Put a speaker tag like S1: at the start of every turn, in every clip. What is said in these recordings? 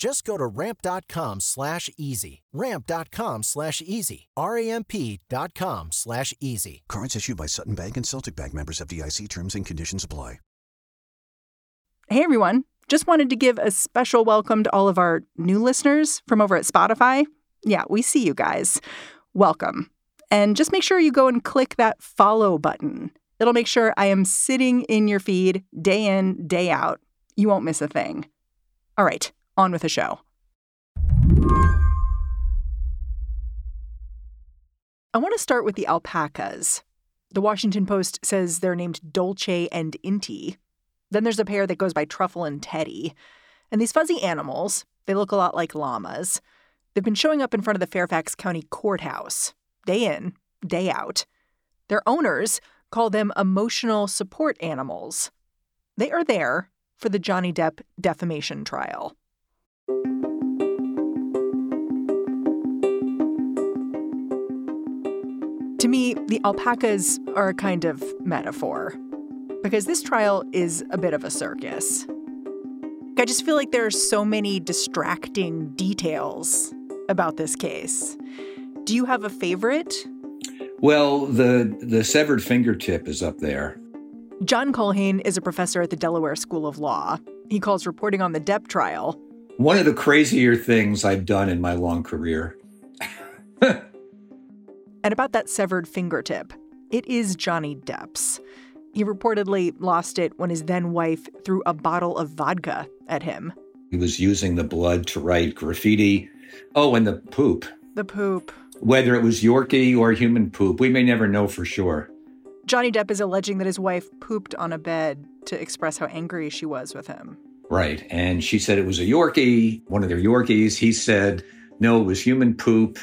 S1: Just go to ramp.com slash easy. Ramp.com slash easy. R-A-M-P dot com slash easy.
S2: Cards issued by Sutton Bank and Celtic Bank members FDIC terms and conditions apply.
S3: Hey everyone. Just wanted to give a special welcome to all of our new listeners from over at Spotify. Yeah, we see you guys. Welcome. And just make sure you go and click that follow button. It'll make sure I am sitting in your feed day in, day out. You won't miss a thing. All right on with the show. I want to start with the alpacas. The Washington Post says they're named Dolce and Inti. Then there's a pair that goes by Truffle and Teddy. And these fuzzy animals, they look a lot like llamas. They've been showing up in front of the Fairfax County Courthouse, day in, day out. Their owners call them emotional support animals. They are there for the Johnny Depp defamation trial. To me, the alpacas are a kind of metaphor because this trial is a bit of a circus. I just feel like there are so many distracting details about this case. Do you have a favorite?
S4: Well, the the severed fingertip is up there.
S3: John Culhane is a professor at the Delaware School of Law. He calls reporting on the Depp trial
S4: one of the crazier things I've done in my long career.
S3: and about that severed fingertip, it is Johnny Depp's. He reportedly lost it when his then wife threw a bottle of vodka at him.
S4: He was using the blood to write graffiti. Oh, and the poop.
S3: The poop.
S4: Whether it was Yorkie or human poop, we may never know for sure.
S3: Johnny Depp is alleging that his wife pooped on a bed to express how angry she was with him.
S4: Right. And she said it was a Yorkie, one of their Yorkies. He said, no, it was human poop.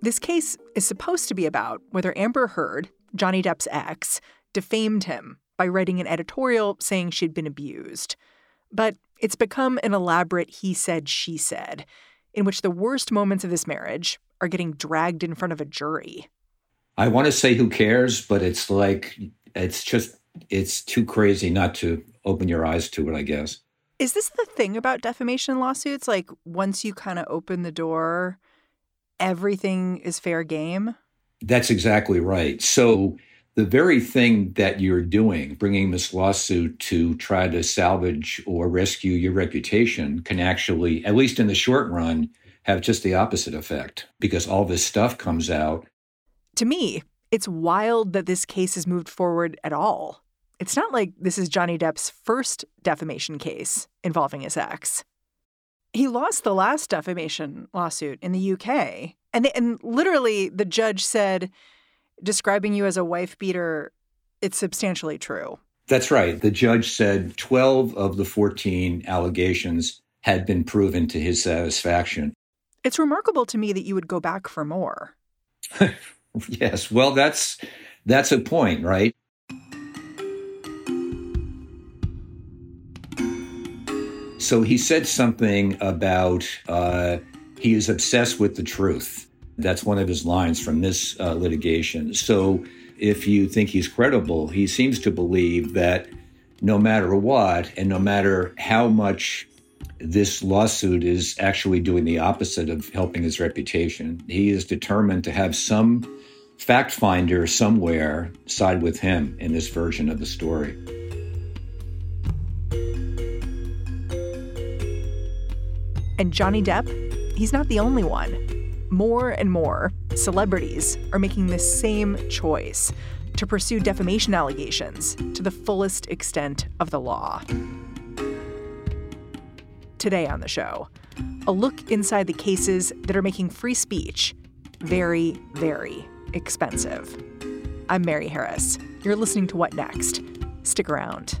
S3: This case is supposed to be about whether Amber Heard, Johnny Depp's ex, defamed him by writing an editorial saying she'd been abused. But it's become an elaborate he said, she said, in which the worst moments of this marriage are getting dragged in front of a jury.
S4: I want to say who cares, but it's like, it's just, it's too crazy not to open your eyes to it, I guess.
S3: Is this the thing about defamation lawsuits? Like once you kind of open the door, everything is fair game?
S4: That's exactly right. So the very thing that you're doing, bringing this lawsuit to try to salvage or rescue your reputation, can actually, at least in the short run, have just the opposite effect because all this stuff comes out.
S3: To me, it's wild that this case has moved forward at all. It's not like this is Johnny Depp's first defamation case involving his ex. He lost the last defamation lawsuit in the UK. And, they, and literally, the judge said, describing you as a wife beater, it's substantially true.
S4: That's right. The judge said 12 of the 14 allegations had been proven to his satisfaction.
S3: It's remarkable to me that you would go back for more.
S4: yes. Well, that's that's a point, right? So he said something about uh, he is obsessed with the truth. That's one of his lines from this uh, litigation. So if you think he's credible, he seems to believe that no matter what, and no matter how much this lawsuit is actually doing the opposite of helping his reputation, he is determined to have some fact finder somewhere side with him in this version of the story.
S3: And Johnny Depp, he's not the only one. More and more celebrities are making the same choice to pursue defamation allegations to the fullest extent of the law. Today on the show, a look inside the cases that are making free speech very, very expensive. I'm Mary Harris. You're listening to What Next? Stick around.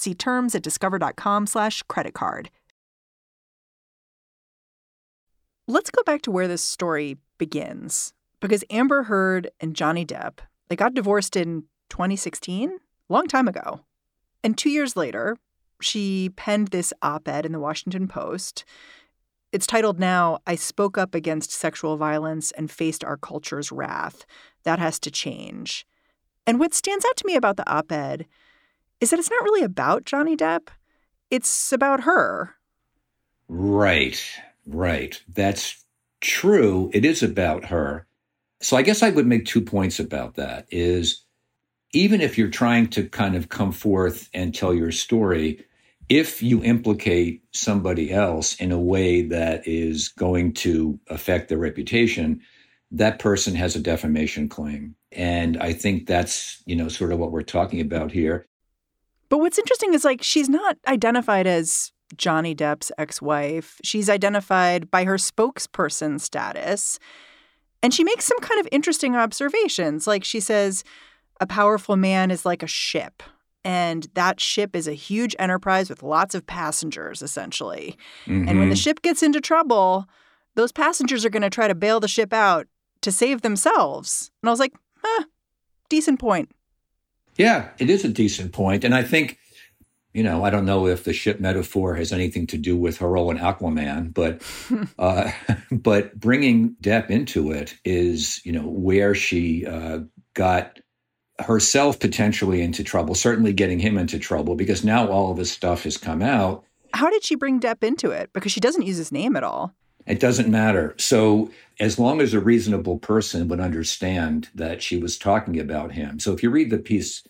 S3: See terms at discover.com/slash credit card. Let's go back to where this story begins. Because Amber Heard and Johnny Depp, they got divorced in 2016, a long time ago. And two years later, she penned this op ed in the Washington Post. It's titled now, I Spoke Up Against Sexual Violence and Faced Our Culture's Wrath. That has to change. And what stands out to me about the op ed is that it's not really about Johnny Depp, it's about her.
S4: Right, right. That's true. It is about her. So I guess I would make two points about that is even if you're trying to kind of come forth and tell your story, if you implicate somebody else in a way that is going to affect their reputation, that person has a defamation claim. And I think that's, you know, sort of what we're talking about here.
S3: But what's interesting is like she's not identified as Johnny Depp's ex wife. She's identified by her spokesperson status. And she makes some kind of interesting observations. Like she says, a powerful man is like a ship. And that ship is a huge enterprise with lots of passengers, essentially. Mm-hmm. And when the mm-hmm. ship gets into trouble, those passengers are going to try to bail the ship out to save themselves. And I was like, huh, decent point.
S4: Yeah, it is a decent point. And I think, you know, I don't know if the ship metaphor has anything to do with her and Aquaman, but uh, but bringing Depp into it is, you know, where she uh, got herself potentially into trouble, certainly getting him into trouble because now all of this stuff has come out.
S3: How did she bring Depp into it? Because she doesn't use his name at all.
S4: It doesn't matter. So, as long as a reasonable person would understand that she was talking about him. So, if you read the piece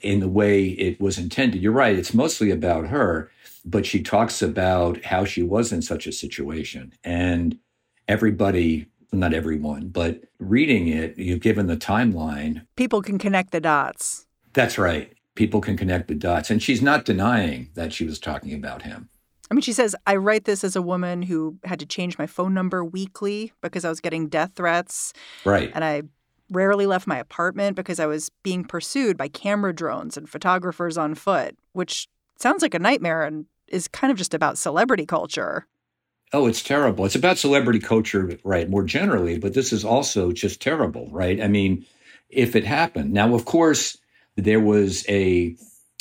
S4: in the way it was intended, you're right, it's mostly about her, but she talks about how she was in such a situation. And everybody not everyone, but reading it, you've given the timeline.
S3: People can connect the dots.
S4: That's right. People can connect the dots. And she's not denying that she was talking about him.
S3: I mean, she says, I write this as a woman who had to change my phone number weekly because I was getting death threats.
S4: Right.
S3: And I rarely left my apartment because I was being pursued by camera drones and photographers on foot, which sounds like a nightmare and is kind of just about celebrity culture.
S4: Oh, it's terrible. It's about celebrity culture, right, more generally, but this is also just terrible, right? I mean, if it happened. Now, of course, there was a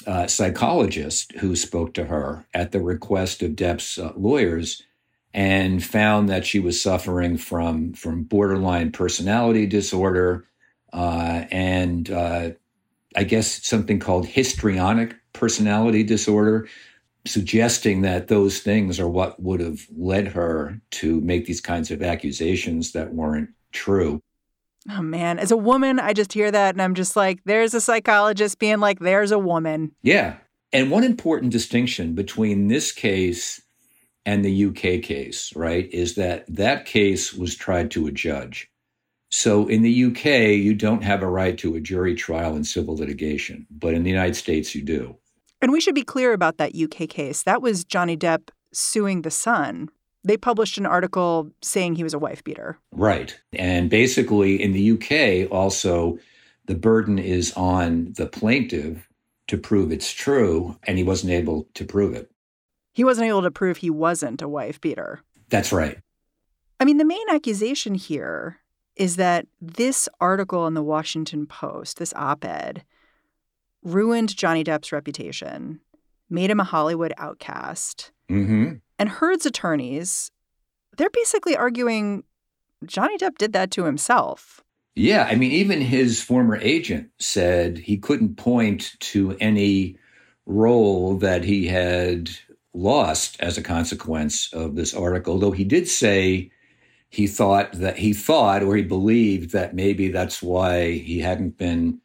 S4: uh, psychologist who spoke to her at the request of Depp's uh, lawyers and found that she was suffering from from borderline personality disorder uh, and uh, I guess something called histrionic personality disorder, suggesting that those things are what would have led her to make these kinds of accusations that weren't true.
S3: Oh man, as a woman, I just hear that and I'm just like, there's a psychologist being like, there's a woman.
S4: Yeah. And one important distinction between this case and the UK case, right, is that that case was tried to a judge. So in the UK, you don't have a right to a jury trial in civil litigation, but in the United States, you do.
S3: And we should be clear about that UK case. That was Johnny Depp suing The Sun. They published an article saying he was a wife beater.
S4: Right. And basically, in the UK, also, the burden is on the plaintiff to prove it's true, and he wasn't able to prove it.
S3: He wasn't able to prove he wasn't a wife beater.
S4: That's right.
S3: I mean, the main accusation here is that this article in the Washington Post, this op ed, ruined Johnny Depp's reputation, made him a Hollywood outcast.
S4: Mm-hmm.
S3: And Heard's attorneys, they're basically arguing Johnny Depp did that to himself.
S4: Yeah, I mean, even his former agent said he couldn't point to any role that he had lost as a consequence of this article, though he did say he thought that he thought or he believed that maybe that's why he hadn't been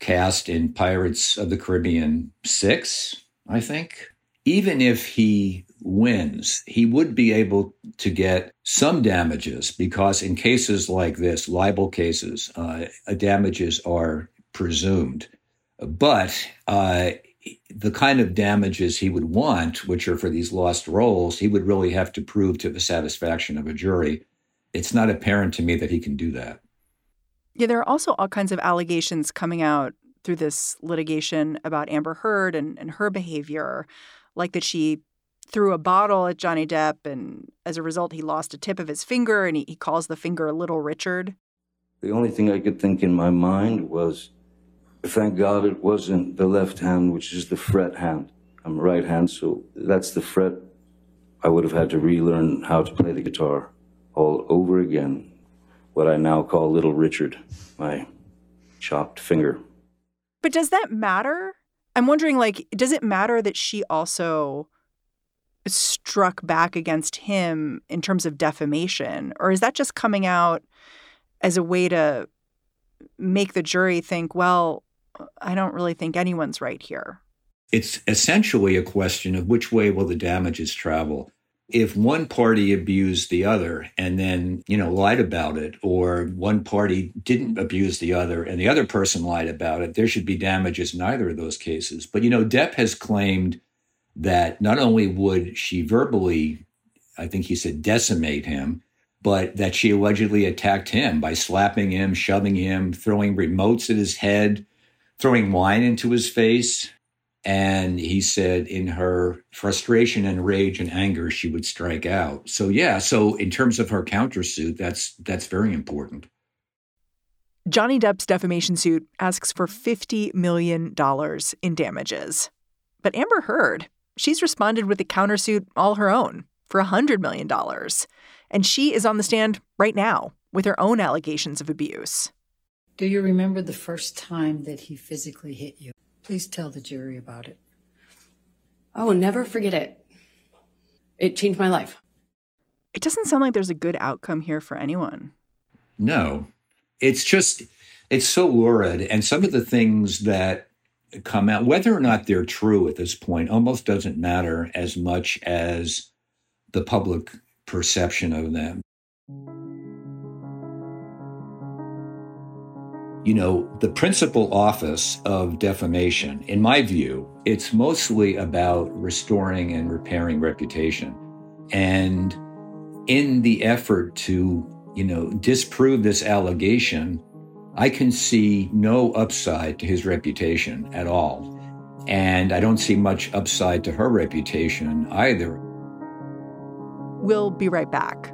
S4: cast in Pirates of the Caribbean 6, I think. Even if he wins, he would be able to get some damages because in cases like this, libel cases, uh, damages are presumed. But uh, the kind of damages he would want, which are for these lost roles, he would really have to prove to the satisfaction of a jury. It's not apparent to me that he can do that.
S3: Yeah, there are also all kinds of allegations coming out through this litigation about Amber Heard and, and her behavior, like that she threw a bottle at Johnny Depp, and as a result, he lost a tip of his finger, and he, he calls the finger Little Richard.
S5: The only thing I could think in my mind was Thank God it wasn't the left hand, which is the fret hand. I'm right hand, so that's the fret. I would have had to relearn how to play the guitar all over again. What I now call Little Richard, my chopped finger.
S3: But does that matter? I'm wondering, like, does it matter that she also struck back against him in terms of defamation? Or is that just coming out as a way to make the jury think, well, I don't really think anyone's right here.
S4: It's essentially a question of which way will the damages travel. If one party abused the other and then, you know, lied about it, or one party didn't abuse the other and the other person lied about it, there should be damages in either of those cases. But, you know, Depp has claimed that not only would she verbally, I think he said, decimate him, but that she allegedly attacked him by slapping him, shoving him, throwing remotes at his head, throwing wine into his face. And he said in her frustration and rage and anger, she would strike out. So yeah, so in terms of her countersuit, that's that's very important.
S3: Johnny Depp's defamation suit asks for $50 million in damages. But Amber Heard, she's responded with a countersuit all her own for $100 million. And she is on the stand right now with her own allegations of abuse.
S6: Do you remember the first time that he physically hit you? Please tell the jury about it.
S7: I will never forget it. It changed my life.
S3: It doesn't sound like there's a good outcome here for anyone.
S4: No. It's just, it's so lurid. And some of the things that come out, whether or not they're true at this point, almost doesn't matter as much as the public perception of them. you know, the principal office of defamation, in my view, it's mostly about restoring and repairing reputation. And in the effort to, you know, disprove this allegation, I can see no upside to his reputation at all. And I don't see much upside to her reputation either.
S3: We'll be right back.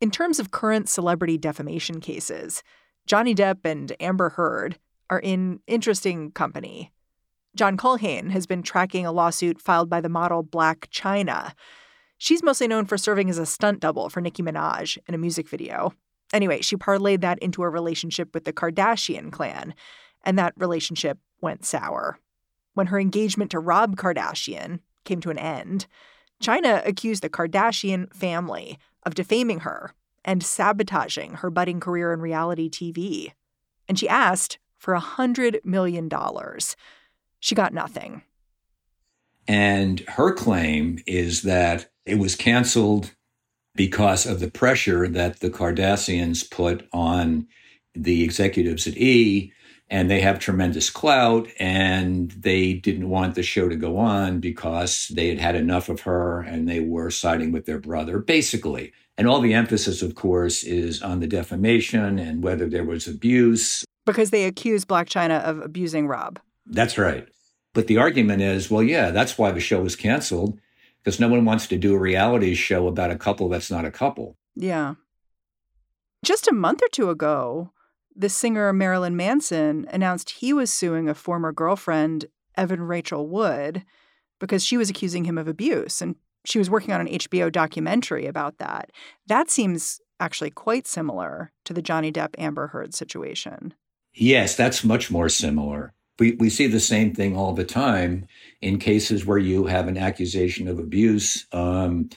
S3: In terms of current celebrity defamation cases, Johnny Depp and Amber Heard are in interesting company. John Culhane has been tracking a lawsuit filed by the model Blac Chyna. She's mostly known for serving as a stunt double for Nicki Minaj in a music video. Anyway, she parlayed that into a relationship with the Kardashian clan, and that relationship went sour. When her engagement to Rob Kardashian came to an end, Chyna accused the Kardashian family of defaming her and sabotaging her budding career in reality TV. And she asked for a $100 million. She got nothing.
S4: And her claim is that it was canceled because of the pressure that the Kardashians put on the executives at E and they have tremendous clout and they didn't want the show to go on because they had had enough of her and they were siding with their brother basically. And all the emphasis of course is on the defamation and whether there was abuse.
S3: Because they accuse Blac Chyna of abusing rob.
S4: That's right. But the argument is well yeah that's why the show was canceled because no one wants to do a reality show about a couple that's not a couple.
S3: Yeah. Just a month or two ago the singer Marilyn Manson announced he was suing a former girlfriend, Evan Rachel Wood, because she was accusing him of abuse. And she was working on an HBO documentary about that. That seems actually quite similar to the Johnny Depp Amber Heard situation.
S4: Yes, that's much more similar. We, we see the same thing all the time in cases where you have an accusation of abuse. Um,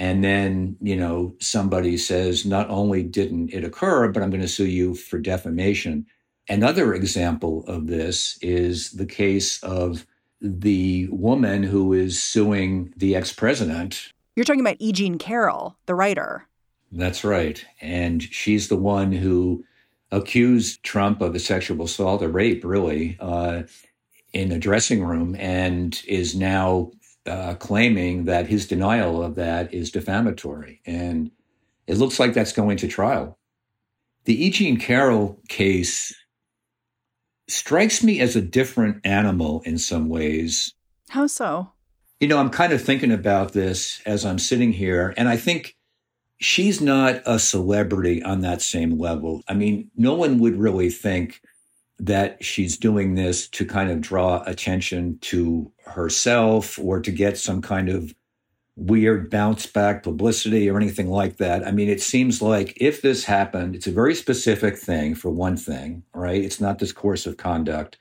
S4: and then, you know, somebody says, not only didn't it occur, but I'm going to sue you for defamation. Another example of this is the case of the woman who is suing the ex president.
S3: You're talking about E. Jean Carroll, the writer.
S4: That's right. And she's the one who accused Trump of a sexual assault, a rape, really, uh, in a dressing room, and is now uh, claiming that his denial of that is defamatory. And it looks like that's going to trial. The E. Jean Carroll case strikes me as a different animal in some ways.
S3: How so?
S4: You know, I'm kind of thinking about this as I'm sitting here, and I think she's not a celebrity on that same level. I mean, no one would really think that she's doing this to kind of draw attention to herself or to get some kind of weird bounce back publicity or anything like that. I mean, it seems like if this happened, it's a very specific thing for one thing, right? It's not this course of conduct.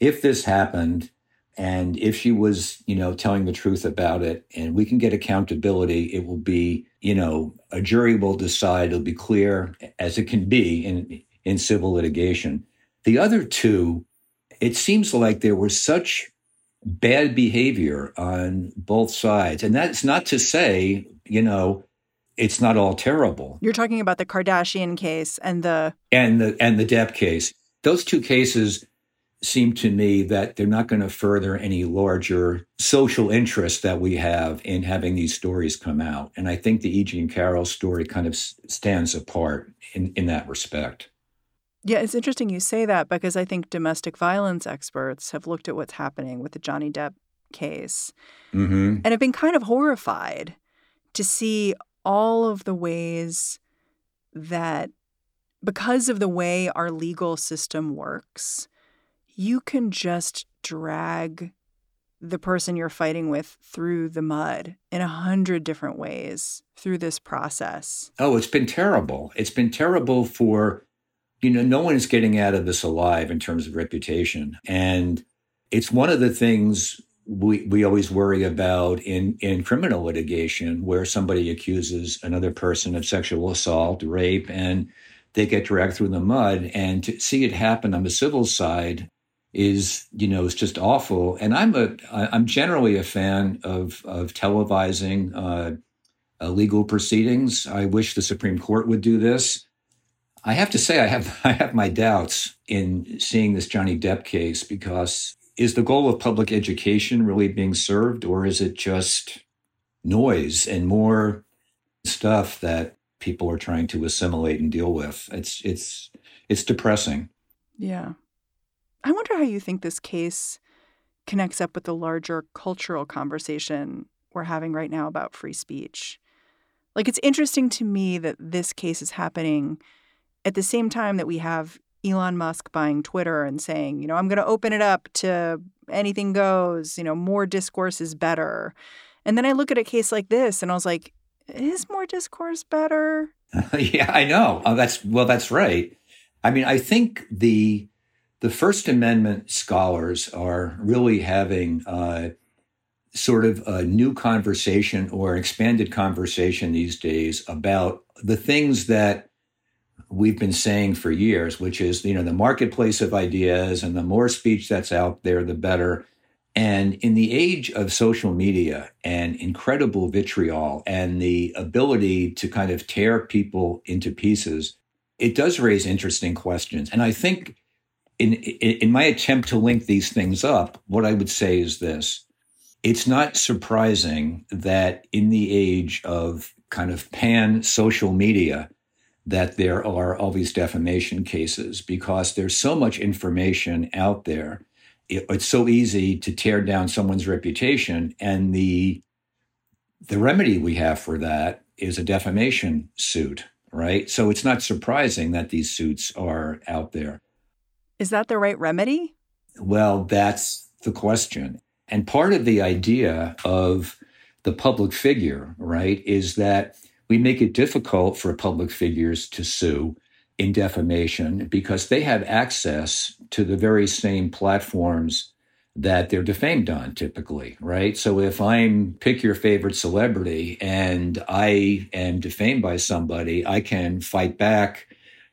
S4: If this happened, and if she was, you know, telling the truth about it and we can get accountability, it will be, you know, a jury will decide, it'll be clear as it can be in, in civil litigation. The other two, it seems like there were such bad behavior on both sides. And that's not to say, you know, it's not all terrible.
S3: You're talking about the Kardashian case and the
S4: and the and the Depp case. Those two cases seem to me that they're not going to further any larger social interest that we have in having these stories come out. And I think the E. Jean Carroll story kind of stands apart in, in that respect.
S3: Yeah, it's interesting you say that because I think domestic violence experts have looked at what's happening with the Johnny Depp case
S4: mm-hmm.
S3: and have been kind of horrified to see all of the ways that, because of the way our legal system works, you can just drag the person you're fighting with through the mud in a hundred different ways through this process.
S4: Oh, it's been terrible. It's been terrible for you know, no one is getting out of this alive in terms of reputation. And it's one of the things we, we always worry about in, in criminal litigation where somebody accuses another person of sexual assault, rape, and they get dragged through the mud. And to see it happen on the civil side is, you know, is just awful. And I'm a I'm generally a fan of of televising uh, uh, legal proceedings. I wish the Supreme Court would do this. I have to say, I have I have my doubts in seeing this Johnny Depp case because is the goal of public education really being served, or is it just noise and more stuff that people are trying to assimilate and deal with? It's it's it's depressing.
S3: Yeah, I wonder how you think this case connects up with the larger cultural conversation we're having right now about free speech. Like, it's interesting to me that this case is happening at the same time that we have Elon Musk buying Twitter and saying, you know, I'm going to open it up to anything goes, you know, more discourse is better. And then I look at a case like this and I was like, is more discourse better?
S4: yeah, I know. Oh, that's well, that's right. I mean, I think the the First Amendment scholars are really having uh, sort of a new conversation or expanded conversation these days about the things that we've been saying for years, which is, you know, the marketplace of ideas and the more speech that's out there, the better. And in the age of social media and incredible vitriol and the ability to kind of tear people into pieces, it does raise interesting questions. And I think in, in my attempt to link these things up, what I would say is this it's not surprising that in the age of kind of pan social media that there are all these defamation cases because there's so much information out there. It, it's so easy to tear down someone's reputation and the the remedy we have for that is a defamation suit right? So it's not surprising that these suits are out there.
S3: Is that the right remedy?
S4: Well that's the question. And part of the idea of the public figure, right, is that we make it difficult for public figures to sue in defamation because they have access to the very same platforms that they're defamed on typically, right? So if I'm pick your favorite celebrity and I am defamed by somebody, I can fight back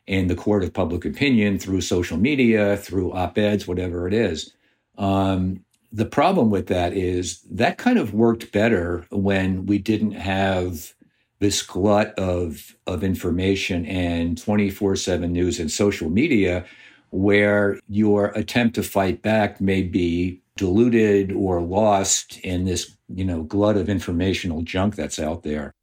S4: in the court of public opinion through social media, through op eds, whatever it is. Um, the problem with that is that kind of worked better when we didn't have this glut of of information and 24/7 news and social media where your attempt to fight back may be diluted or lost in this, you know, glut of informational junk that's out there.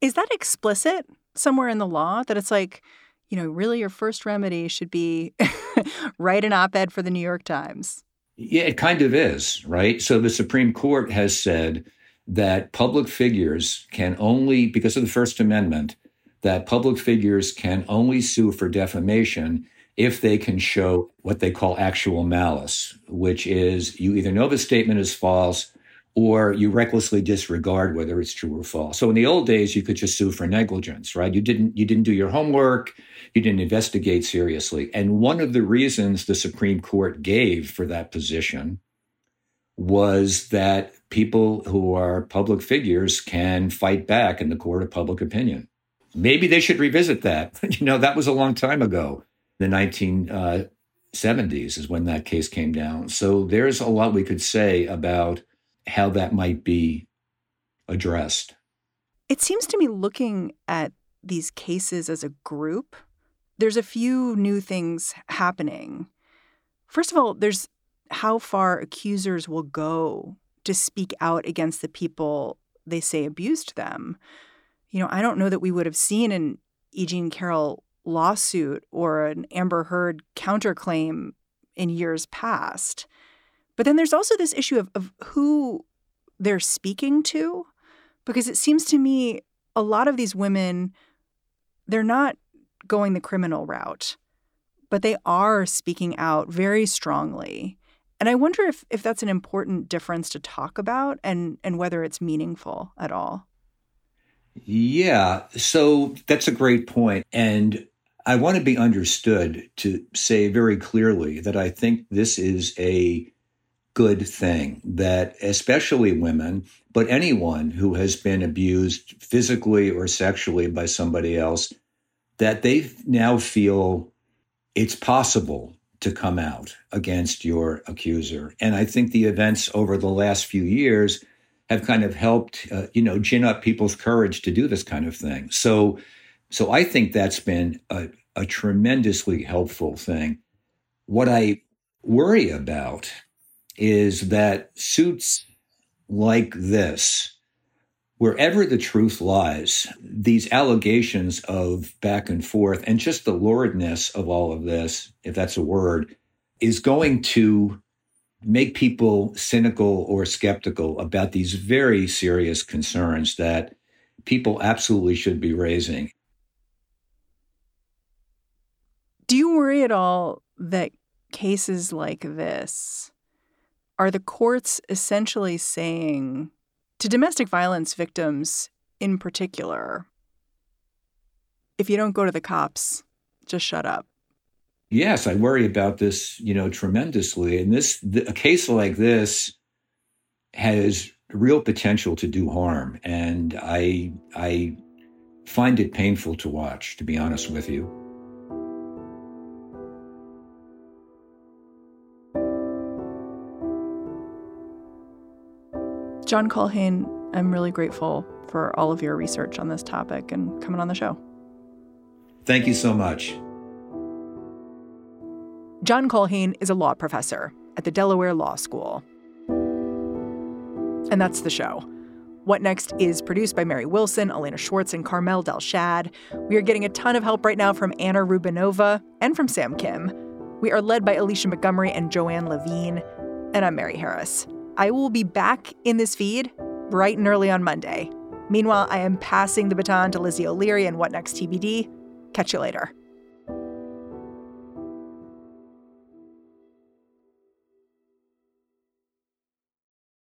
S3: Is that explicit somewhere in the law that it's like, you know, really your first remedy should be write an op-ed for the New York Times?
S4: Yeah, it kind of is, right? So the Supreme Court has said that public figures can only, because of the First Amendment, that public figures can only sue for defamation if they can show what they call actual malice, which is you either know the statement is false or you recklessly disregard whether it's true or false. So in the old days, you could just sue for negligence, right? You didn't you didn't do your homework, you didn't investigate seriously. And one of the reasons the Supreme Court gave for that position was that people who are public figures can fight back in the court of public opinion. Maybe they should revisit that. you know, that was a long time ago. The 1970s uh, is when that case came down. So there's a lot we could say about how that might be addressed.
S3: It seems to me looking at these cases as a group, there's a few new things happening. First of all, there's how far accusers will go to speak out against the people they say abused them. You know, I don't know that we would have seen an E. Jean Carroll lawsuit or an Amber Heard counterclaim in years past. But then there's also this issue of, of who they're speaking to, because it seems to me a lot of these women, they're not going the criminal route, but they are speaking out very strongly. And I wonder if, if that's an important difference to talk about and, and whether it's meaningful at all.
S4: Yeah, so that's a great point. And I want to be understood to say very clearly that I think this is a good thing that especially women, but anyone who has been abused physically or sexually by somebody else, that they now feel it's possible to come out against your accuser. And I think the events over the last few years have kind of helped, uh, you know, gin up people's courage to do this kind of thing. So, so I think that's been a, a tremendously helpful thing. What I worry about is that suits like this, wherever the truth lies, these allegations of back and forth and just the luridness of all of this, if that's a word, is going to make people cynical or skeptical about these very serious concerns that people absolutely should be raising.
S3: Do you worry at all that cases like this are the courts essentially saying to domestic violence victims in particular, if you don't go to the cops, just shut up?
S4: Yes, I worry about this, you know, tremendously. And this, a case like this has real potential to do harm. And I, I find it painful to watch, to be honest with you.
S3: John Culhane, I'm really grateful for all of your research on this topic and coming on the show.
S4: Thank you so much.
S3: John Culhane is a law professor at the Delaware Law School. And that's the show. What Next is produced by Mary Wilson, Elena Schwartz, and Carmel Delshad. We are getting a ton of help right now from Anna Rubinova and from Sam Kim. We are led by Alicia Montgomery and Joanne Levine. And I'm Mary Harris. I will be back in this feed bright and early on Monday. Meanwhile, I am passing the baton to Lizzie O'Leary and What Next TBD. Catch you later.